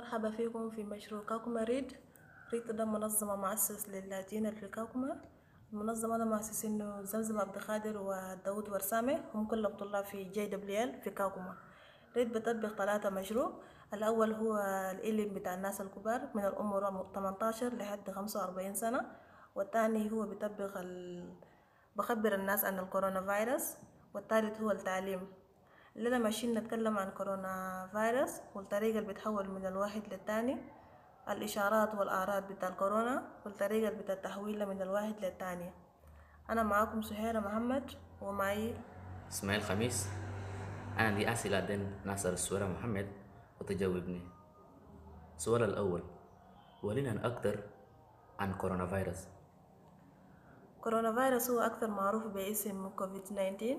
مرحبا فيكم في مشروع كاكوما ريد. ريد ده منظمة مؤسس للاجئين اللي في كاكوما المنظمة ده مؤسسينه زمزم عبد القادر وداود ورسامة هم كلهم طلاب في JWL في كاكوما ريد بتطبق ثلاثة مشروع. الأول هو العلم بتاع الناس الكبار من العمر 18 لحد 45 سنة. والثاني هو بيطبق ال... بخبر الناس عن الكورونا فيروس. والثالث هو التعليم. الليلة ماشيين نتكلم عن كورونا فيروس والطريقة اللي بتحول من الواحد للتاني. الإشارات والأعراض بتاع الكورونا والطريقة بتاع تحويلها من الواحد للتاني. أنا معاكم سهيرة محمد ومعي إسماعيل خميس. أنا عندي أسئلة دين ناصر السورة محمد وتجاوبني. السؤال الأول. ولنا أكثر عن كورونا فيروس كورونا فيروس هو أكثر معروف باسم كوفيد 19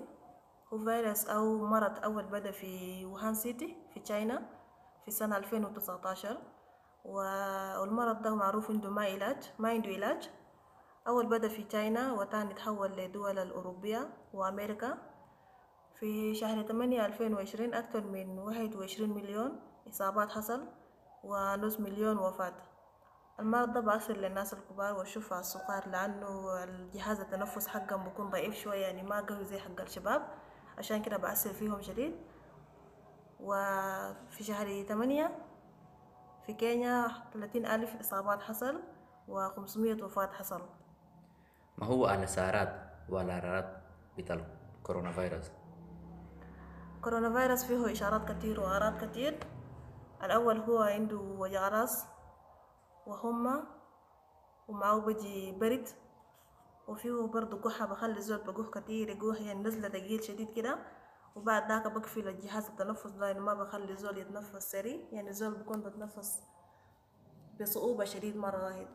هو فيروس أو مرض أول بدأ في ووهان سيتي في تشاينا في سنة 2019 والمرض ده معروف عنده ما علاج ما عنده علاج. أول بدأ في تشاينا وتاني تحول لدول الأوروبية وأمريكا. في شهر تمانية ألفين وعشرين أكثر من واحد وعشرين مليون إصابات حصل ونص مليون وفاة. المرض ده بأثر للناس الكبار والشفع الصغار لأنه الجهاز التنفس حقهم بيكون ضعيف شوية يعني ما قوي زي حق الشباب. عشان كده بأثر فيهم شديد. وفي شهر تمانية في كينيا ثلاثين ألف إصابات حصل وخمسمية وفاة حصل. ما هو الإشارات والأعراض بتاع الكورونا فيروس؟ كورونا فيروس فيه إشارات كتير وأعراض كتير. الأول هو عنده وجع رأس وهمة ومعه بجي برد. وفيه برضو قحة بخلي الزول بقوح كتير يقوح يعني نزلة تقيل شديد كده. وبعد ذاك بقفل الجهاز التنفس ده يعني ما بخلي الزول يتنفس سريع يعني الزول بيكون بتنفس بصعوبة شديد مرة واحد.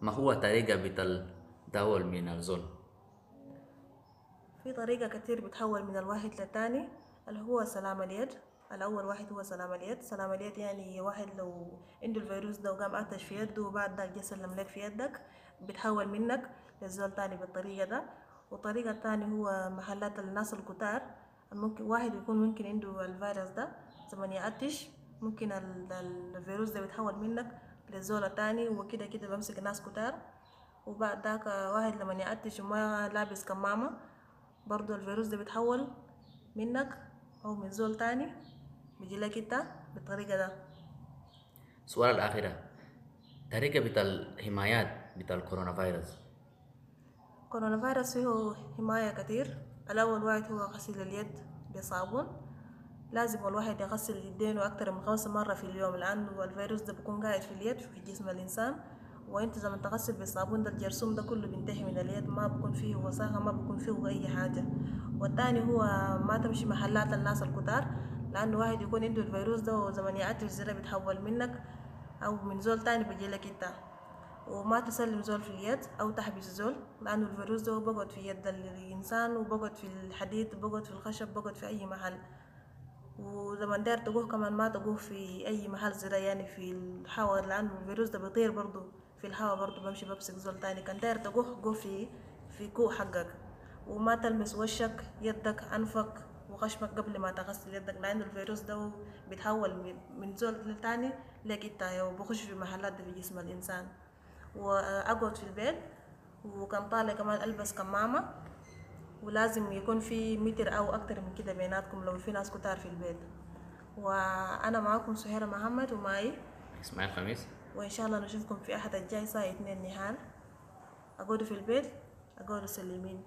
ما هو طريقة بتاع التحول من الزول؟ في طريقة كتير بتحول من الواحد للتاني اللي هو سلام اليد الأول واحد هو سلام اليد سلام اليد يعني واحد لو عنده الفيروس ده وقام أتش في يده وبعد ذاك جه سلم لك في يدك بتحول منك للزول تاني بالطريقة ده. والطريقة التانية هو محلات الناس الكتار. ممكن واحد يكون ممكن عنده الفيروس ده زمن يعتش ممكن ال- ال- الفيروس ده بيتحول منك للزول التاني وكده كده بمسك ناس كتار. وبعد ذاك واحد لما يعتش وما لابس كمامة برضو الفيروس ده بيتحول منك أو من زول تاني. بيجي لك انت بالطريقة ده السؤال الأخير طريقة بتاع الحمايات بتاع الكورونا فيروس كورونا فيروس فيه حماية كتير الأول واحد هو غسيل اليد بصابون لازم الواحد يغسل يدينه أكتر من خمسة مرة في اليوم لأنه الفيروس ده بيكون قاعد في اليد في جسم الإنسان وانت لما تغسل بالصابون ده الجرثوم ده كله بينتهي من اليد ما بيكون فيه وساخة ما بيكون فيه أي حاجة والتاني هو ما تمشي محلات الناس الكتار لأنه واحد يكون عنده الفيروس ده وزمن يعتش زي بيتحول منك أو من زول تاني بيجي لك إنت. وما تسلم زول في اليد أو تحبس زول لأنه الفيروس ده بقعد في يد الإنسان وبقعد في الحديد وبقعد في الخشب بقعد في أي محل. ولما داير تقوه كمان ما تقوه في أي محل ده يعني في الهواء لأنه الفيروس ده بيطير برضو في الهواء برضو بمشي بمسك زول تاني. كان داير تقوه قوه في في كوع حقك. وما تلمس وشك يدك أنفك. وخشمك قبل ما تغسل يدك لأنه الفيروس ده بيتحول من- زول للتاني لك انت وبخش في محلات في جسم الإنسان. وأقعد في البيت وكان طالع كمان ألبس كمامة ولازم يكون في متر أو أكتر من كده بيناتكم لو في ناس كتار في البيت. وأنا معاكم سهيرة محمد ومعي إسماعيل خميس. وإن شاء الله نشوفكم في أحد الجاي ساعة اتنين نهار. أقعدوا في البيت أقعدوا سلمين